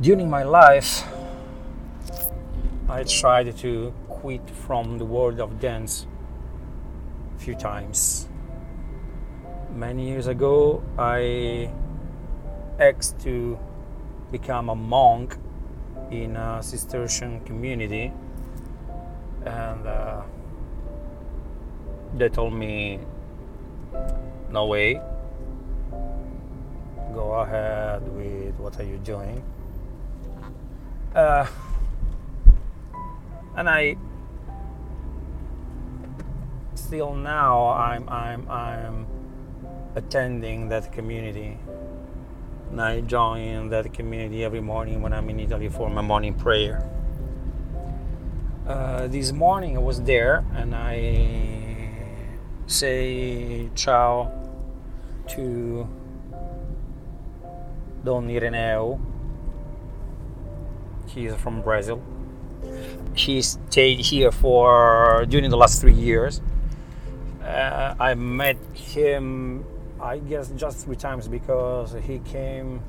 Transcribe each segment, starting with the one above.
during my life, I tried to quit from the world of dance a few times. Many years ago, I asked to become a monk in a Cistercian community, and uh, they told me, "No way. Go ahead with what are you doing?" Uh, and I still now I'm I'm I'm attending that community. And I join that community every morning when I'm in Italy for my morning prayer. Uh, this morning I was there and I say ciao to Don Ireneo. He's from Brazil. He stayed here for during the last three years. Uh, I met him I guess just three times because he came,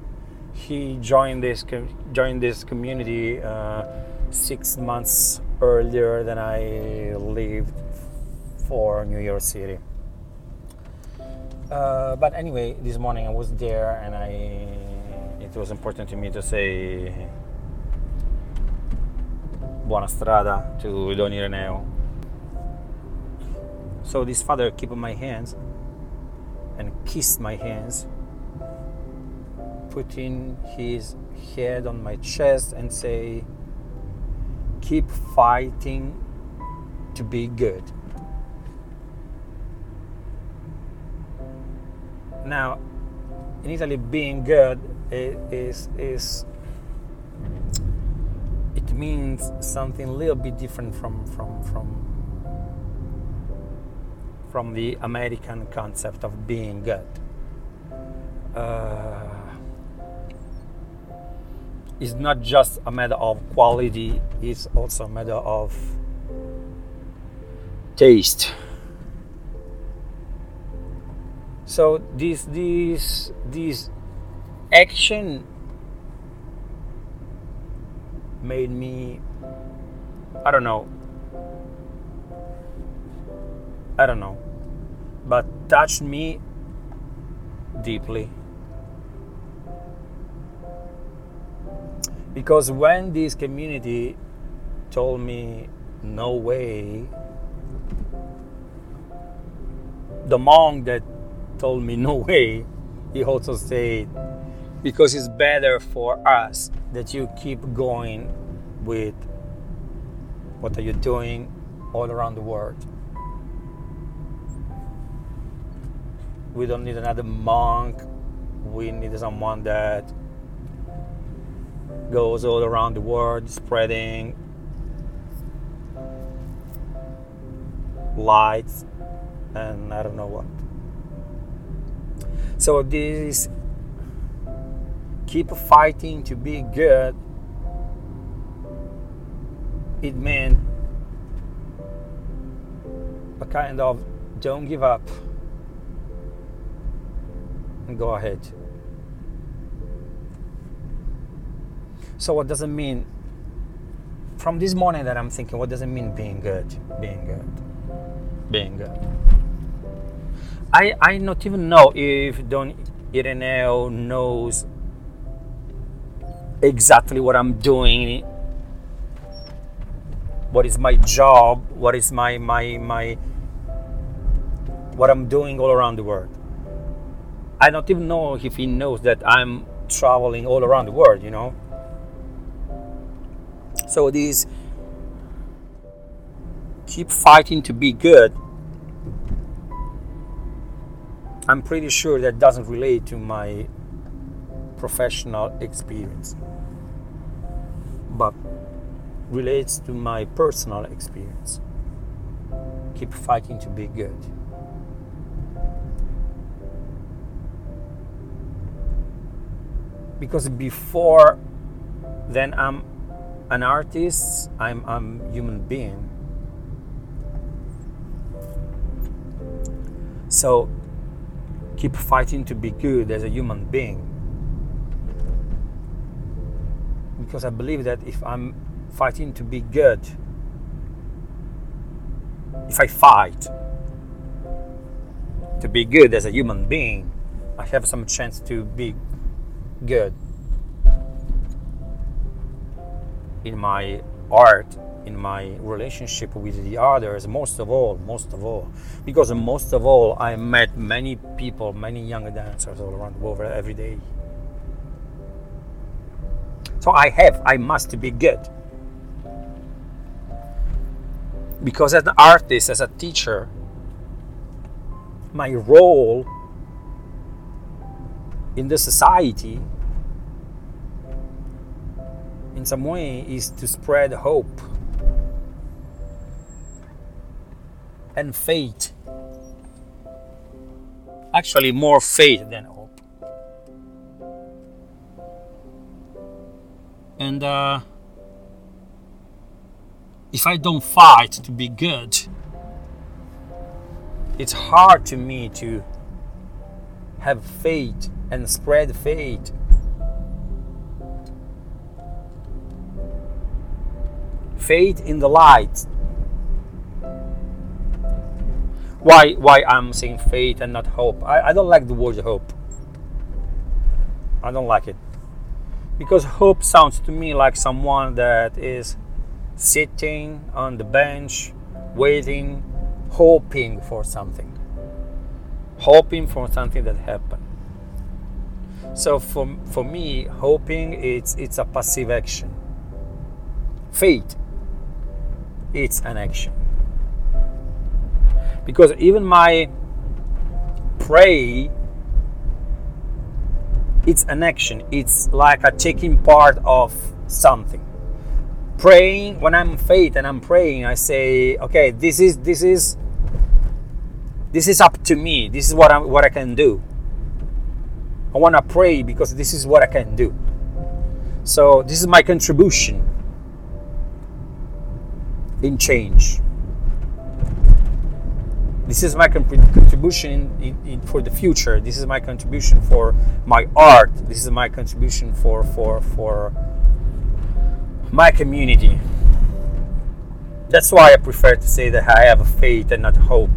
he joined this joined this community uh, six months earlier than I lived for New York City. Uh, but anyway, this morning I was there and I it was important to me to say buona strada to Don Ireneo. So this father kept my hands and kissed my hands, putting his head on my chest and say, keep fighting to be good. Now, in Italy, being good is is means something a little bit different from from from from the American concept of being good. Uh, it's not just a matter of quality, it's also a matter of taste. So this this this action made me I don't know I don't know, but touched me deeply. Because when this community told me, no way, the monk that told me, no way, he also said, because it's better for us that you keep going with what are you doing all around the world. we don't need another monk we need someone that goes all around the world spreading lights and I don't know what. So this keep fighting to be good. It meant a kind of don't give up and go ahead. So, what does it mean? From this morning that I'm thinking, what does it mean being good? Being good. Being good. I, I not even know if Don Ireneo knows exactly what I'm doing, what is my job, what is my, my, my, what I'm doing all around the world. I don't even know if he knows that I'm traveling all around the world, you know. So these keep fighting to be good. I'm pretty sure that doesn't relate to my professional experience, relates to my personal experience. Keep fighting to be good. because before then I'm an artist, I'm a human being. So keep fighting to be good as a human being. because I believe that if I'm fighting to be good, if I fight to be good as a human being, I have some chance to be good in my art, in my relationship with the others, most of all, most of all. Because most of all, I met many people, many young dancers all around the world every day. So I have, I must be good. Because as an artist, as a teacher, my role in the society in some way is to spread hope and faith. Actually, more faith than hope. And uh, if I don't fight to be good, it's hard to me to have faith and spread faith faith in the light. Why why I'm saying faith and not hope? I, I don't like the word hope. I don't like it. Because hope sounds to me like someone that is sitting on the bench, waiting, hoping for something. Hoping for something that happened. So for, for me, hoping it's it's a passive action. Faith it's an action. Because even my pray, it's an action. It's like a taking part of something. Praying, when I'm faith and I'm praying, I say, okay, this is this is this is up to me. This is what I what I can do. I want to pray because this is what I can do. So this is my contribution in change. This is my contribution in, in, for the future. This is my contribution for my art. This is my contribution for for for my community. That's why I prefer to say that I have faith and not hope.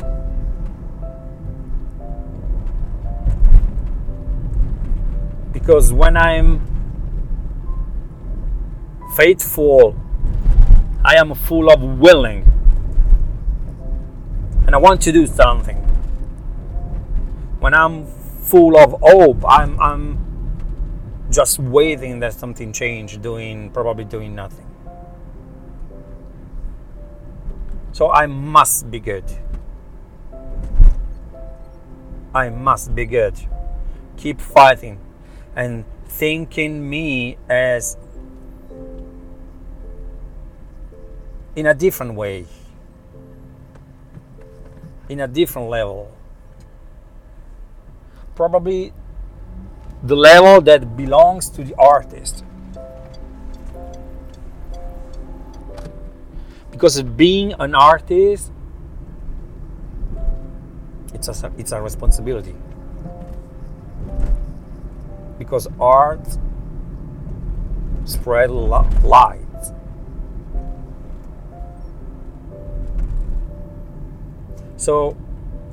Because when I'm faithful I am full of willing and I want to do something. When I'm full of hope, I'm, I'm just waiting that something change, doing probably doing nothing. So I must be good. I must be good. Keep fighting and thinking me as in a different way, in a different level. Probably the level that belongs to the artist. Because being an artist, it's a, it's a responsibility. Because art spread light So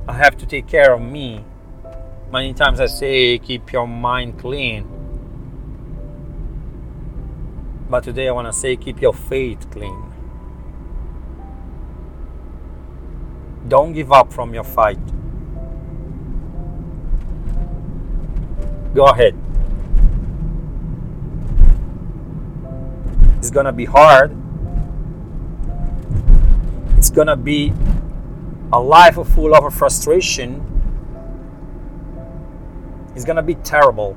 I have to take care of me. Many times I say, keep your mind clean. But today I want to say, keep your faith clean. Don't give up from your fight. Go ahead. It's gonna be hard. It's gonna be a life full of frustration is gonna be terrible.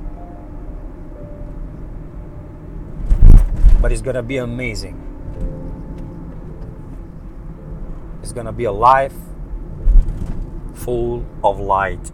But it's gonna be amazing. It's gonna be a life full of light.